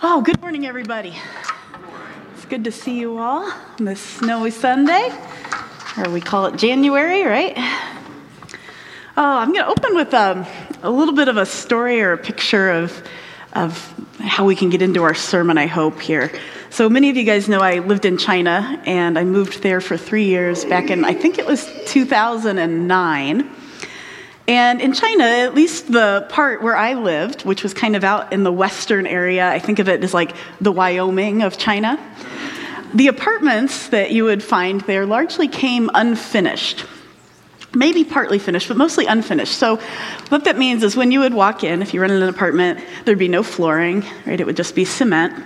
Oh, good morning, everybody. It's good to see you all on this snowy Sunday, or we call it January, right? Oh, I'm going to open with um, a little bit of a story or a picture of, of how we can get into our sermon, I hope, here. So, many of you guys know I lived in China, and I moved there for three years back in, I think it was 2009. And in China, at least the part where I lived, which was kind of out in the western area, I think of it as like the Wyoming of China, the apartments that you would find there largely came unfinished. Maybe partly finished, but mostly unfinished. So, what that means is when you would walk in, if you rented an apartment, there'd be no flooring, right? It would just be cement.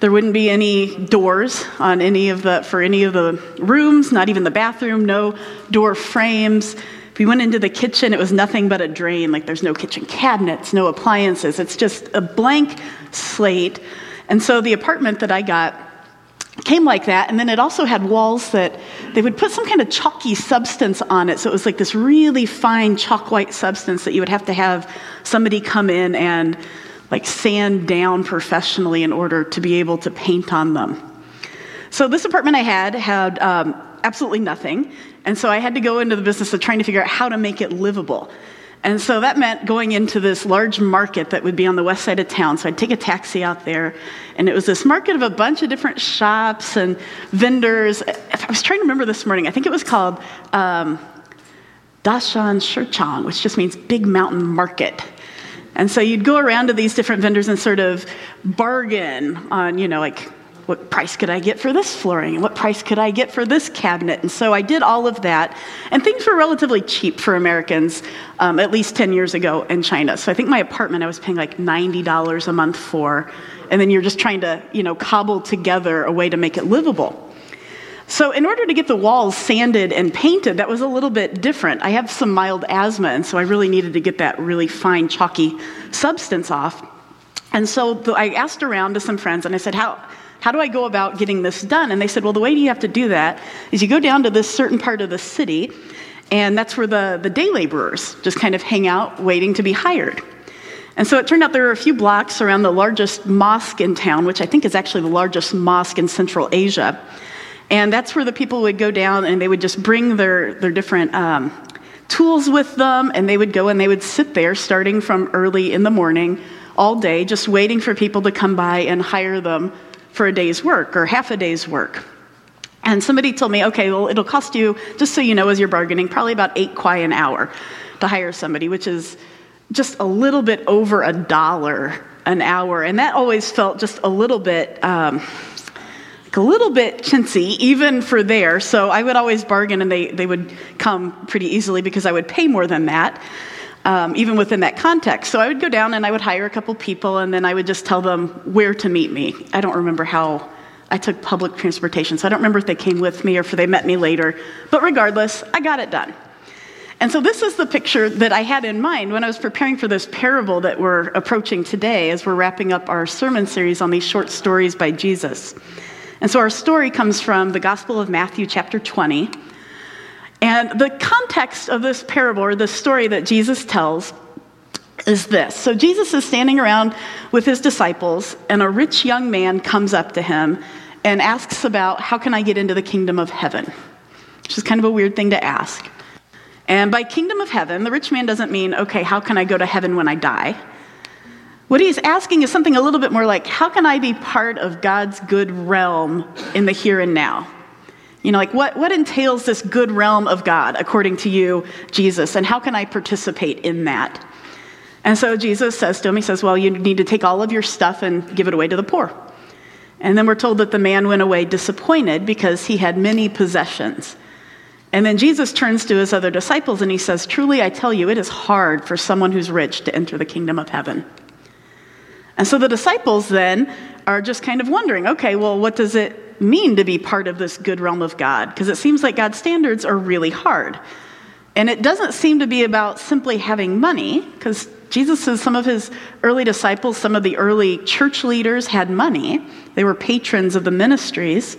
There wouldn't be any doors on any of the for any of the rooms, not even the bathroom, no door frames. We went into the kitchen, it was nothing but a drain. Like there's no kitchen cabinets, no appliances. It's just a blank slate. And so the apartment that I got came like that. And then it also had walls that they would put some kind of chalky substance on it. So it was like this really fine chalk white substance that you would have to have somebody come in and like sand down professionally in order to be able to paint on them. So this apartment I had had um, absolutely nothing. And so I had to go into the business of trying to figure out how to make it livable. And so that meant going into this large market that would be on the west side of town. So I'd take a taxi out there, and it was this market of a bunch of different shops and vendors. I was trying to remember this morning, I think it was called um, Dashan Shirchang, which just means big mountain market. And so you'd go around to these different vendors and sort of bargain on, you know, like what price could I get for this flooring? What price could I get for this cabinet? And so I did all of that. And things were relatively cheap for Americans um, at least 10 years ago in China. So I think my apartment I was paying like $90 a month for. And then you're just trying to, you know, cobble together a way to make it livable. So, in order to get the walls sanded and painted, that was a little bit different. I have some mild asthma, and so I really needed to get that really fine, chalky substance off. And so I asked around to some friends, and I said, How, how do I go about getting this done? And they said, Well, the way you have to do that is you go down to this certain part of the city, and that's where the, the day laborers just kind of hang out waiting to be hired. And so it turned out there were a few blocks around the largest mosque in town, which I think is actually the largest mosque in Central Asia. And that's where the people would go down and they would just bring their, their different um, tools with them, and they would go and they would sit there starting from early in the morning all day, just waiting for people to come by and hire them for a day's work or half a day's work. And somebody told me, okay, well, it'll cost you, just so you know, as you're bargaining, probably about eight kuai an hour to hire somebody, which is just a little bit over a dollar an hour. And that always felt just a little bit, um, a little bit chintzy, even for there. So I would always bargain and they, they would come pretty easily because I would pay more than that um, even within that context. So I would go down and I would hire a couple people, and then I would just tell them where to meet me. I don't remember how. I took public transportation, so I don't remember if they came with me or if they met me later. But regardless, I got it done. And so, this is the picture that I had in mind when I was preparing for this parable that we're approaching today as we're wrapping up our sermon series on these short stories by Jesus. And so, our story comes from the Gospel of Matthew, chapter 20. And the context of this parable or this story that Jesus tells is this. So Jesus is standing around with his disciples, and a rich young man comes up to him and asks about how can I get into the kingdom of heaven? Which is kind of a weird thing to ask. And by kingdom of heaven, the rich man doesn't mean, okay, how can I go to heaven when I die? What he's asking is something a little bit more like, how can I be part of God's good realm in the here and now? You know, like what, what entails this good realm of God according to you, Jesus, and how can I participate in that? And so Jesus says to him, He says, Well, you need to take all of your stuff and give it away to the poor. And then we're told that the man went away disappointed because he had many possessions. And then Jesus turns to his other disciples and he says, Truly, I tell you, it is hard for someone who's rich to enter the kingdom of heaven. And so the disciples then are just kind of wondering okay, well, what does it mean to be part of this good realm of God? Because it seems like God's standards are really hard. And it doesn't seem to be about simply having money, because Jesus says some of his early disciples, some of the early church leaders had money. They were patrons of the ministries.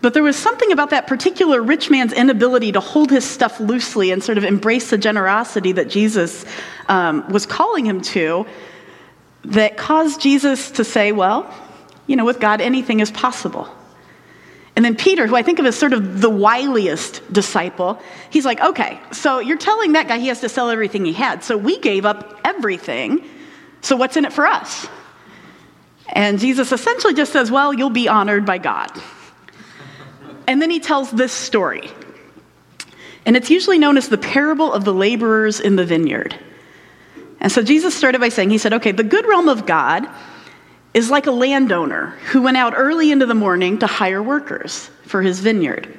But there was something about that particular rich man's inability to hold his stuff loosely and sort of embrace the generosity that Jesus um, was calling him to that caused Jesus to say, well, you know, with God, anything is possible. And then Peter, who I think of as sort of the wiliest disciple, he's like, okay, so you're telling that guy he has to sell everything he had. So we gave up everything. So what's in it for us? And Jesus essentially just says, well, you'll be honored by God. And then he tells this story. And it's usually known as the parable of the laborers in the vineyard. And so Jesus started by saying, He said, okay, the good realm of God is like a landowner who went out early into the morning to hire workers for his vineyard.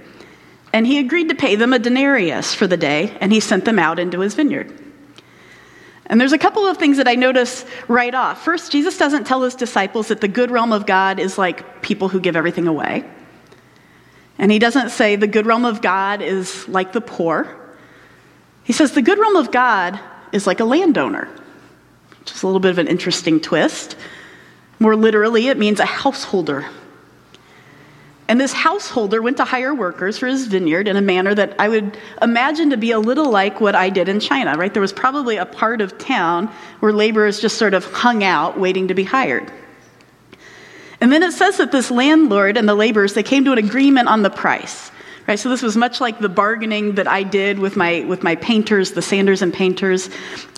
And he agreed to pay them a denarius for the day, and he sent them out into his vineyard. And there's a couple of things that I notice right off. First, Jesus doesn't tell his disciples that the good realm of God is like people who give everything away. And he doesn't say the good realm of God is like the poor. He says the good realm of God is like a landowner, which is a little bit of an interesting twist. More literally, it means a householder. And this householder went to hire workers for his vineyard in a manner that I would imagine to be a little like what I did in China, right? There was probably a part of town where laborers just sort of hung out waiting to be hired. And then it says that this landlord and the laborers, they came to an agreement on the price. Right, so this was much like the bargaining that I did with my, with my painters, the sanders and painters.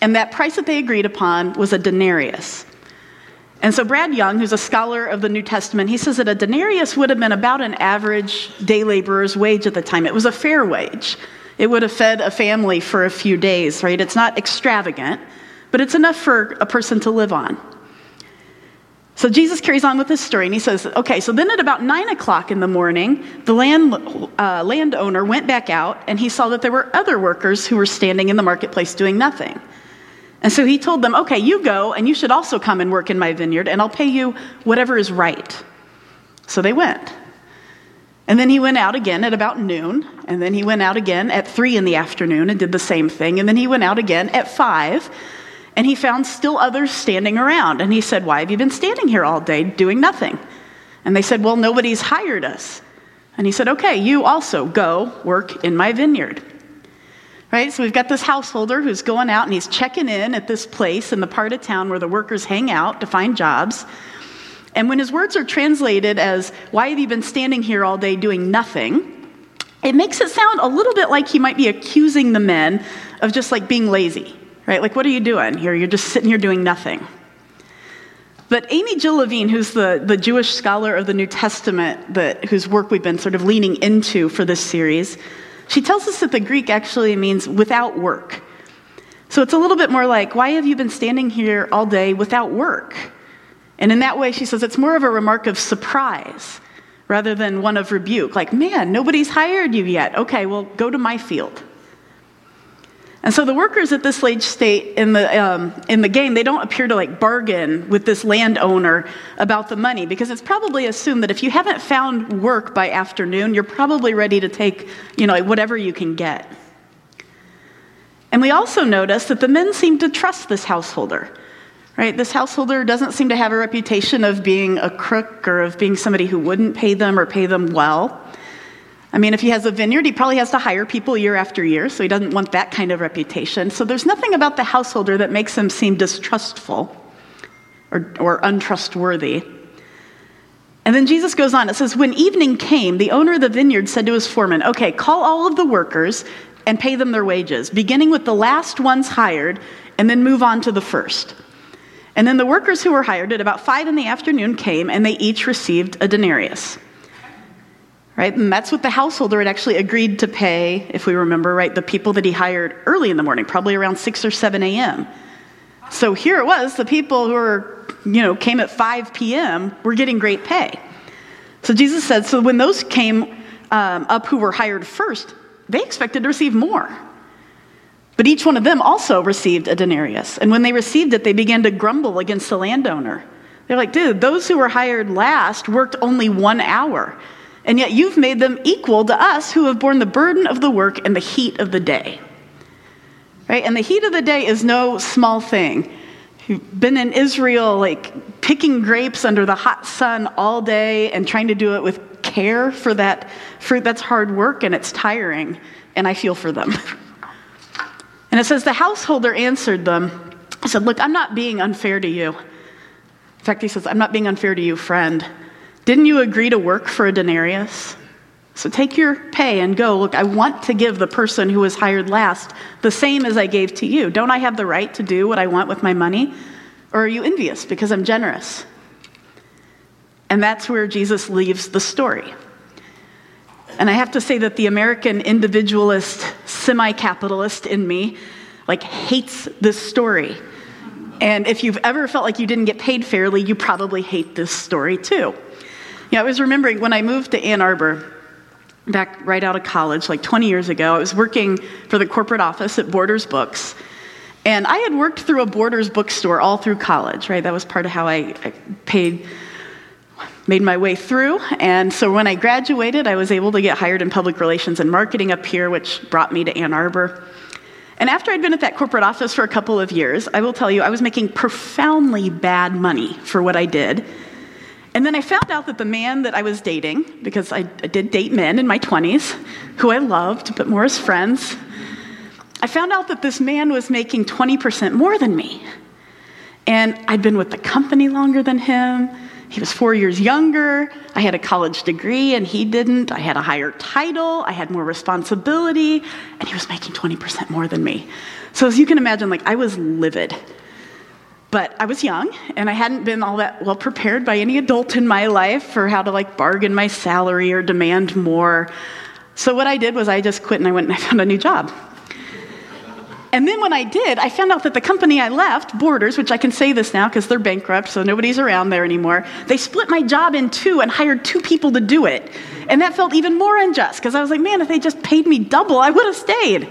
And that price that they agreed upon was a denarius. And so Brad Young, who's a scholar of the New Testament, he says that a denarius would have been about an average day laborer's wage at the time. It was a fair wage. It would have fed a family for a few days, right? It's not extravagant, but it's enough for a person to live on. So Jesus carries on with this story and he says, okay, so then at about nine o'clock in the morning, the land, uh, landowner went back out and he saw that there were other workers who were standing in the marketplace doing nothing. And so he told them, okay, you go and you should also come and work in my vineyard and I'll pay you whatever is right. So they went. And then he went out again at about noon, and then he went out again at three in the afternoon and did the same thing, and then he went out again at five and he found still others standing around. And he said, Why have you been standing here all day doing nothing? And they said, Well, nobody's hired us. And he said, Okay, you also go work in my vineyard. Right? So we've got this householder who's going out and he's checking in at this place in the part of town where the workers hang out to find jobs. And when his words are translated as, Why have you been standing here all day doing nothing? It makes it sound a little bit like he might be accusing the men of just like being lazy right? Like, what are you doing here? You're just sitting here doing nothing. But Amy Jill Levine, who's the, the Jewish scholar of the New Testament, that, whose work we've been sort of leaning into for this series, she tells us that the Greek actually means without work. So it's a little bit more like, why have you been standing here all day without work? And in that way, she says it's more of a remark of surprise rather than one of rebuke. Like, man, nobody's hired you yet. Okay, well, go to my field. And so the workers at this late state in the, um, in the game, they don't appear to like bargain with this landowner about the money because it's probably assumed that if you haven't found work by afternoon, you're probably ready to take, you know, whatever you can get. And we also notice that the men seem to trust this householder. Right? This householder doesn't seem to have a reputation of being a crook or of being somebody who wouldn't pay them or pay them well. I mean, if he has a vineyard, he probably has to hire people year after year, so he doesn't want that kind of reputation. So there's nothing about the householder that makes him seem distrustful or, or untrustworthy. And then Jesus goes on. It says, When evening came, the owner of the vineyard said to his foreman, Okay, call all of the workers and pay them their wages, beginning with the last ones hired, and then move on to the first. And then the workers who were hired at about five in the afternoon came, and they each received a denarius right? And that's what the householder had actually agreed to pay, if we remember, right? The people that he hired early in the morning, probably around 6 or 7 a.m. So here it was, the people who were, you know, came at 5 p.m. were getting great pay. So Jesus said, so when those came um, up who were hired first, they expected to receive more. But each one of them also received a denarius. And when they received it, they began to grumble against the landowner. They're like, dude, those who were hired last worked only one hour and yet you've made them equal to us who have borne the burden of the work and the heat of the day. Right? And the heat of the day is no small thing. You've been in Israel, like picking grapes under the hot sun all day and trying to do it with care for that fruit. That's hard work and it's tiring, and I feel for them. And it says, The householder answered them. I said, Look, I'm not being unfair to you. In fact, he says, I'm not being unfair to you, friend. Didn't you agree to work for a denarius? So take your pay and go. Look, I want to give the person who was hired last the same as I gave to you. Don't I have the right to do what I want with my money? Or are you envious because I'm generous? And that's where Jesus leaves the story. And I have to say that the American individualist, semi capitalist in me, like, hates this story. And if you've ever felt like you didn't get paid fairly, you probably hate this story too. Yeah, I was remembering when I moved to Ann Arbor, back right out of college, like 20 years ago, I was working for the corporate office at Borders Books. And I had worked through a Borders bookstore all through college, right? That was part of how I, I paid made my way through. And so when I graduated, I was able to get hired in public relations and marketing up here, which brought me to Ann Arbor. And after I'd been at that corporate office for a couple of years, I will tell you, I was making profoundly bad money for what I did. And then I found out that the man that I was dating, because I, I did date men in my 20s, who I loved, but more as friends, I found out that this man was making 20% more than me. And I'd been with the company longer than him. He was four years younger. I had a college degree and he didn't. I had a higher title. I had more responsibility. And he was making 20% more than me. So, as you can imagine, like, I was livid. But I was young and I hadn't been all that well prepared by any adult in my life for how to like bargain my salary or demand more. So, what I did was I just quit and I went and I found a new job. And then when I did, I found out that the company I left, Borders, which I can say this now because they're bankrupt, so nobody's around there anymore, they split my job in two and hired two people to do it. And that felt even more unjust because I was like, man, if they just paid me double, I would have stayed.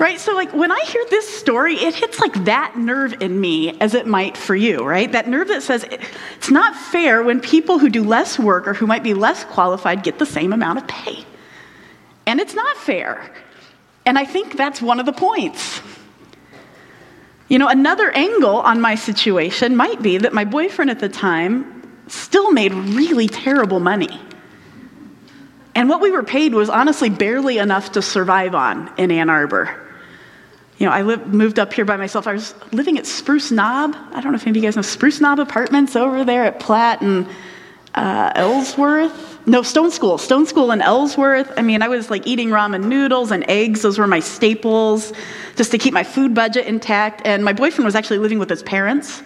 Right? So, like, when I hear this story, it hits like that nerve in me as it might for you, right? That nerve that says it's not fair when people who do less work or who might be less qualified get the same amount of pay. And it's not fair. And I think that's one of the points. You know, another angle on my situation might be that my boyfriend at the time still made really terrible money. And what we were paid was honestly barely enough to survive on in Ann Arbor. You know, I moved up here by myself. I was living at Spruce Knob. I don't know if any of you guys know Spruce Knob Apartments over there at Platt and uh, Ellsworth no, Stone School. Stone School in Ellsworth. I mean, I was like eating ramen noodles and eggs. Those were my staples just to keep my food budget intact. And my boyfriend was actually living with his parents.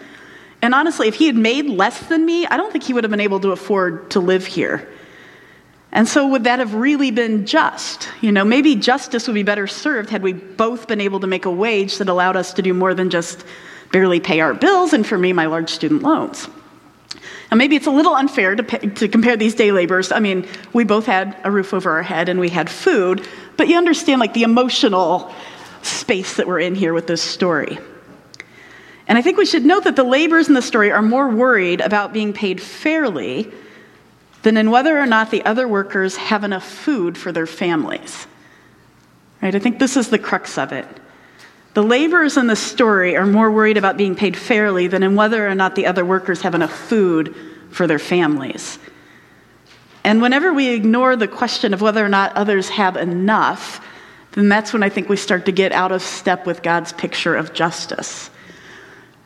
And honestly, if he had made less than me, I don't think he would have been able to afford to live here. And so, would that have really been just? You know, maybe justice would be better served had we both been able to make a wage that allowed us to do more than just barely pay our bills, and for me, my large student loans. Now, maybe it's a little unfair to, pay, to compare these day laborers. I mean, we both had a roof over our head and we had food, but you understand like the emotional space that we're in here with this story. And I think we should note that the laborers in the story are more worried about being paid fairly than in whether or not the other workers have enough food for their families. Right? I think this is the crux of it. The laborers in the story are more worried about being paid fairly than in whether or not the other workers have enough food for their families. And whenever we ignore the question of whether or not others have enough, then that's when I think we start to get out of step with God's picture of justice.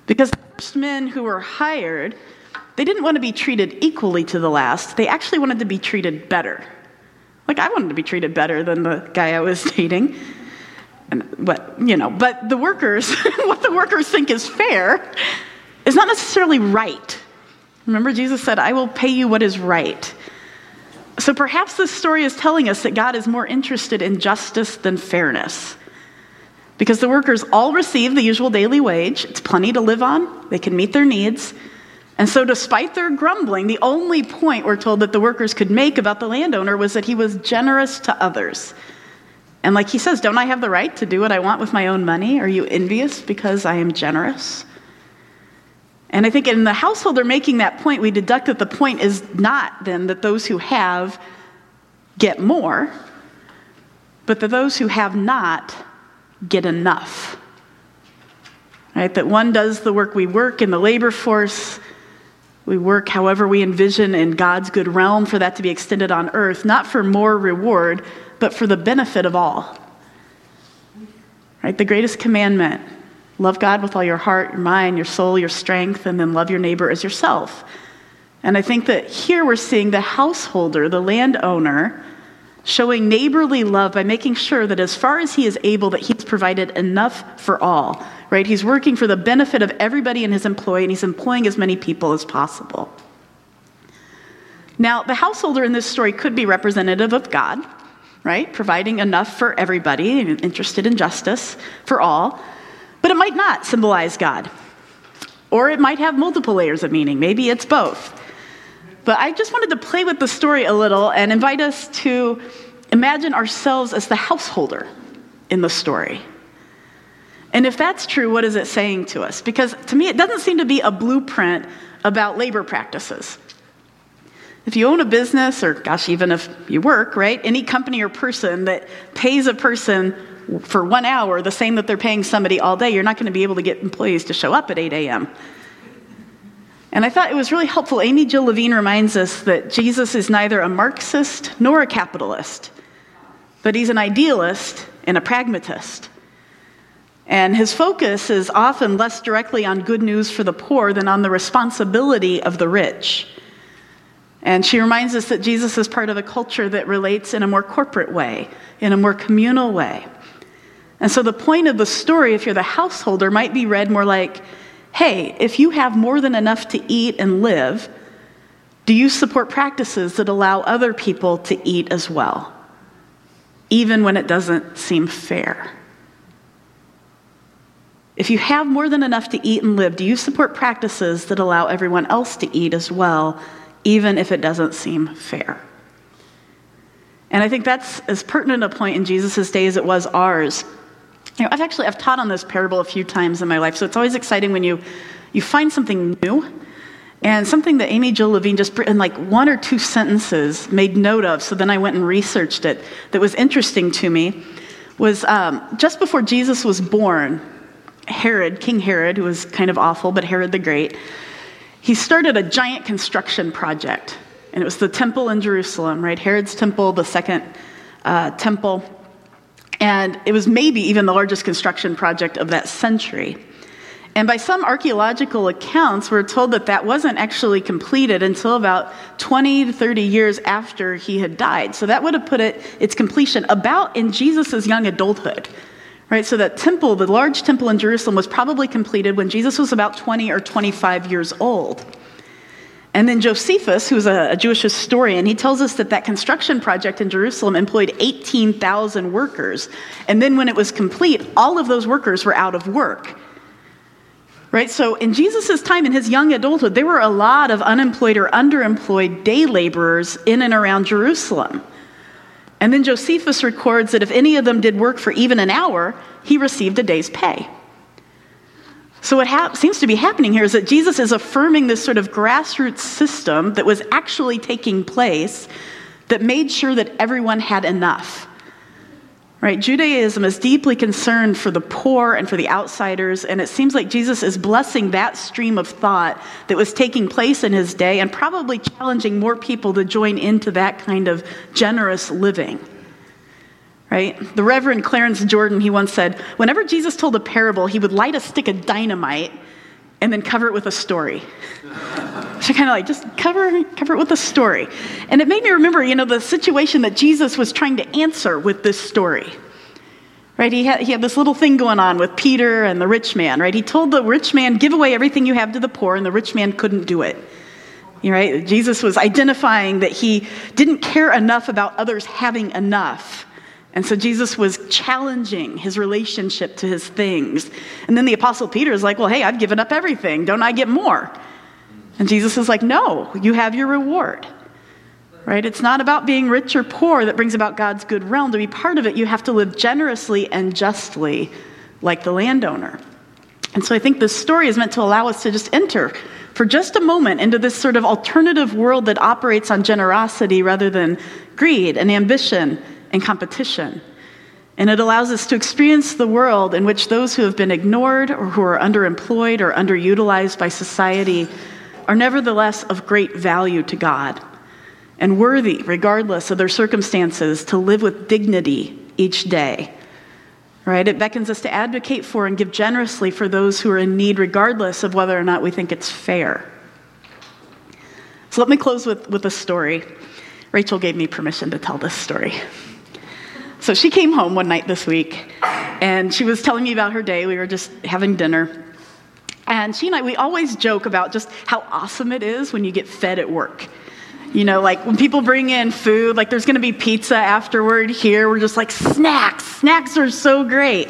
Because the first men who were hired, they didn't want to be treated equally to the last, they actually wanted to be treated better. Like, I wanted to be treated better than the guy I was dating. And, but, you know, but the workers, what the workers think is fair is not necessarily right. Remember, Jesus said, I will pay you what is right. So perhaps this story is telling us that God is more interested in justice than fairness. Because the workers all receive the usual daily wage, it's plenty to live on, they can meet their needs. And so, despite their grumbling, the only point we're told that the workers could make about the landowner was that he was generous to others. And like he says, don't I have the right to do what I want with my own money? Are you envious because I am generous? And I think in the household they're making that point, we deduct that the point is not then that those who have get more, but that those who have not get enough. Right? That one does the work we work in the labor force, we work however we envision in God's good realm for that to be extended on earth, not for more reward, but for the benefit of all. Right? The greatest commandment Love God with all your heart, your mind, your soul, your strength, and then love your neighbor as yourself. And I think that here we're seeing the householder, the landowner, showing neighborly love by making sure that as far as he is able that he's provided enough for all right? He's working for the benefit of everybody in his employ and he's employing as many people as possible. Now the householder in this story could be representative of god right? Providing enough for everybody interested in justice for all but it might not symbolize god. Or it might have multiple layers of meaning. Maybe it's both but I just wanted to play with the story a little and invite us to imagine ourselves as the householder in the story. And if that's true, what is it saying to us? Because to me, it doesn't seem to be a blueprint about labor practices. If you own a business, or gosh, even if you work, right, any company or person that pays a person for one hour the same that they're paying somebody all day, you're not going to be able to get employees to show up at 8 a.m. And I thought it was really helpful. Amy Jill Levine reminds us that Jesus is neither a Marxist nor a capitalist, but he's an idealist and a pragmatist. And his focus is often less directly on good news for the poor than on the responsibility of the rich. And she reminds us that Jesus is part of a culture that relates in a more corporate way, in a more communal way. And so the point of the story, if you're the householder, might be read more like hey, if you have more than enough to eat and live, do you support practices that allow other people to eat as well, even when it doesn't seem fair? If you have more than enough to eat and live, do you support practices that allow everyone else to eat as well, even if it doesn't seem fair? And I think that's as pertinent a point in Jesus' day as it was ours. You know, I've actually I've taught on this parable a few times in my life, so it's always exciting when you you find something new and something that Amy Jill Levine just in like one or two sentences made note of. So then I went and researched it. That was interesting to me was um, just before Jesus was born. Herod, King Herod, who was kind of awful, but Herod the Great, he started a giant construction project, and it was the temple in Jerusalem, right? Herod's temple, the second uh, temple and it was maybe even the largest construction project of that century. And by some archaeological accounts, we're told that that wasn't actually completed until about 20 to 30 years after he had died. So that would have put it, its completion about in Jesus' young adulthood. Right, so that temple, the large temple in Jerusalem, was probably completed when Jesus was about 20 or 25 years old. And then Josephus, who's a, a, Jewish historian, he tells us that that construction project in Jerusalem employed 18,000 workers. And then when it was complete, all of those workers were out of work. Right? So in Jesus' time, in his young adulthood, there were a lot of unemployed or underemployed day laborers in and around Jerusalem. And then Josephus records that if any of them did work for even an hour, he received a day's pay. So, what ha- seems to be happening here is that Jesus is affirming this sort of grassroots system that was actually taking place that made sure that everyone had enough. Right? Judaism is deeply concerned for the poor and for the outsiders, and it seems like Jesus is blessing that stream of thought that was taking place in his day and probably challenging more people to join into that kind of generous living right? The Reverend Clarence Jordan, he once said, whenever Jesus told a parable, he would light a stick of dynamite and then cover it with a story. so kind of like just cover cover it with a story. And it made me remember, you know, the situation that Jesus was trying to answer with this story. Right? He had, he had this little thing going on with Peter and the rich man, right? He told the rich man, give away everything you have to the poor, and the rich man couldn't do it. You Right? Jesus was identifying that he didn't care enough about others having enough and so Jesus was challenging his relationship to his things. And then the Apostle Peter is like, Well, hey, I've given up everything. Don't I get more? And Jesus is like, No, you have your reward. Right? It's not about being rich or poor that brings about God's good realm. To be part of it, you have to live generously and justly like the landowner. And so I think this story is meant to allow us to just enter for just a moment into this sort of alternative world that operates on generosity rather than greed and ambition and competition. And it allows us to experience the world in which those who have been ignored or who are underemployed or underutilized by society are nevertheless of great value to God and worthy, regardless of their circumstances, to live with dignity each day. right? It beckons us to advocate for and give generously for those who are in need, regardless of whether or not we think it's fair. So let me close with, with a story. Rachel gave me permission to tell this story. So she came home one night this week and she was telling me about her day. We were just having dinner. And she and I, we always joke about just how awesome it is when you get fed at work. You know, like when people bring in food, like there's gonna be pizza afterward here, we're just like, snacks, snacks are so great.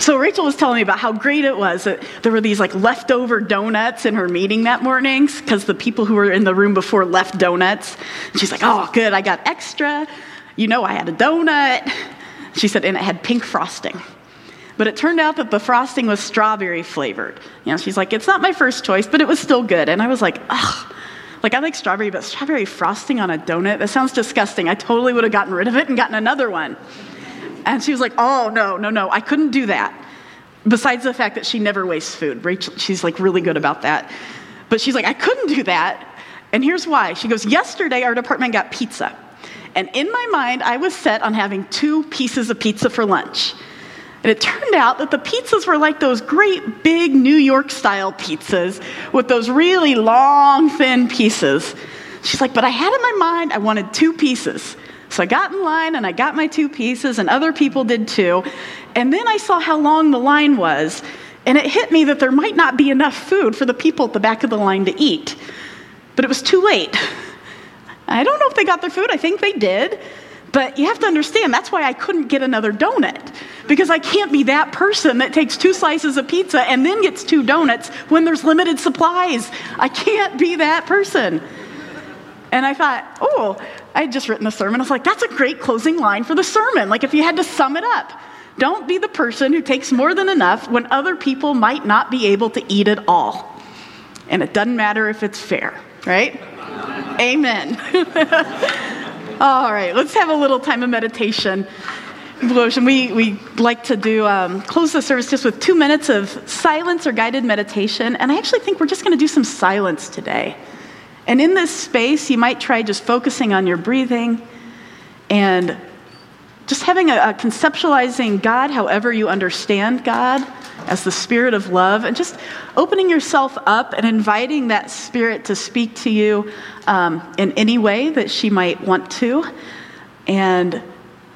So Rachel was telling me about how great it was that there were these like leftover donuts in her meeting that morning because the people who were in the room before left donuts. And she's like, oh, good, I got extra. You know, I had a donut. She said, and it had pink frosting. But it turned out that the frosting was strawberry flavored. You know, she's like, it's not my first choice, but it was still good. And I was like, ugh. Like, I like strawberry, but strawberry frosting on a donut? That sounds disgusting. I totally would have gotten rid of it and gotten another one. And she was like, oh, no, no, no, I couldn't do that. Besides the fact that she never wastes food. Rachel, she's like really good about that. But she's like, I couldn't do that. And here's why. She goes, yesterday our department got pizza. And in my mind, I was set on having two pieces of pizza for lunch. And it turned out that the pizzas were like those great big New York style pizzas with those really long, thin pieces. She's like, but I had in my mind I wanted two pieces. So I got in line and I got my two pieces, and other people did too. And then I saw how long the line was, and it hit me that there might not be enough food for the people at the back of the line to eat. But it was too late. I don't know if they got their food, I think they did. But you have to understand, that's why I couldn't get another donut. Because I can't be that person that takes two slices of pizza and then gets two donuts when there's limited supplies. I can't be that person. And I thought, oh, I had just written a sermon. I was like, that's a great closing line for the sermon. Like, if you had to sum it up, don't be the person who takes more than enough when other people might not be able to eat it all. And it doesn't matter if it's fair, right? Amen. All right, let's have a little time of meditation. We, we like to do um, close the service just with two minutes of silence or guided meditation. And I actually think we're just going to do some silence today. And in this space, you might try just focusing on your breathing and just having a, a conceptualizing God however you understand God as the spirit of love, and just opening yourself up and inviting that spirit to speak to you um, in any way that she might want to. And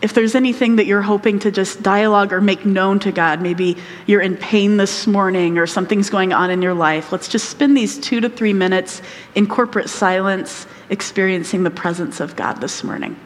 if there's anything that you're hoping to just dialogue or make known to God, maybe you're in pain this morning or something's going on in your life, let's just spend these two to three minutes in corporate silence experiencing the presence of God this morning.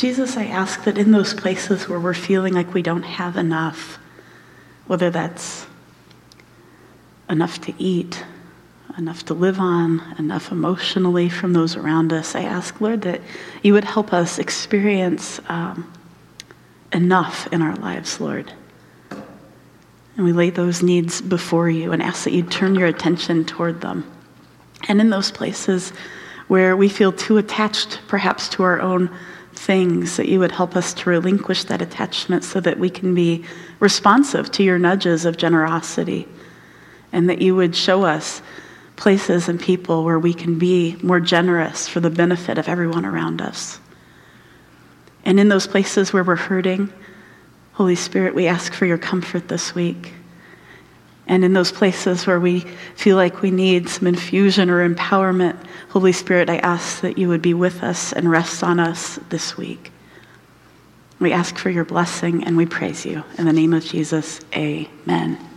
Jesus, I ask that in those places where we're feeling like we don't have enough, whether that's enough to eat, enough to live on, enough emotionally from those around us, I ask, Lord, that you would help us experience um, enough in our lives, Lord. And we lay those needs before you and ask that you turn your attention toward them. And in those places where we feel too attached, perhaps, to our own things, that you would help us to relinquish that attachment so that we can be responsive to your nudges of generosity, and that you would show us places and people where we can be more generous for the benefit of everyone around us. And in those places where we're hurting, Holy Spirit, we ask for your comfort this week. And in those places where we feel like we need some infusion or empowerment, Holy Spirit, I ask that you would be with us and rest on us this week. We ask for your blessing and we praise you. In the name of Jesus, amen.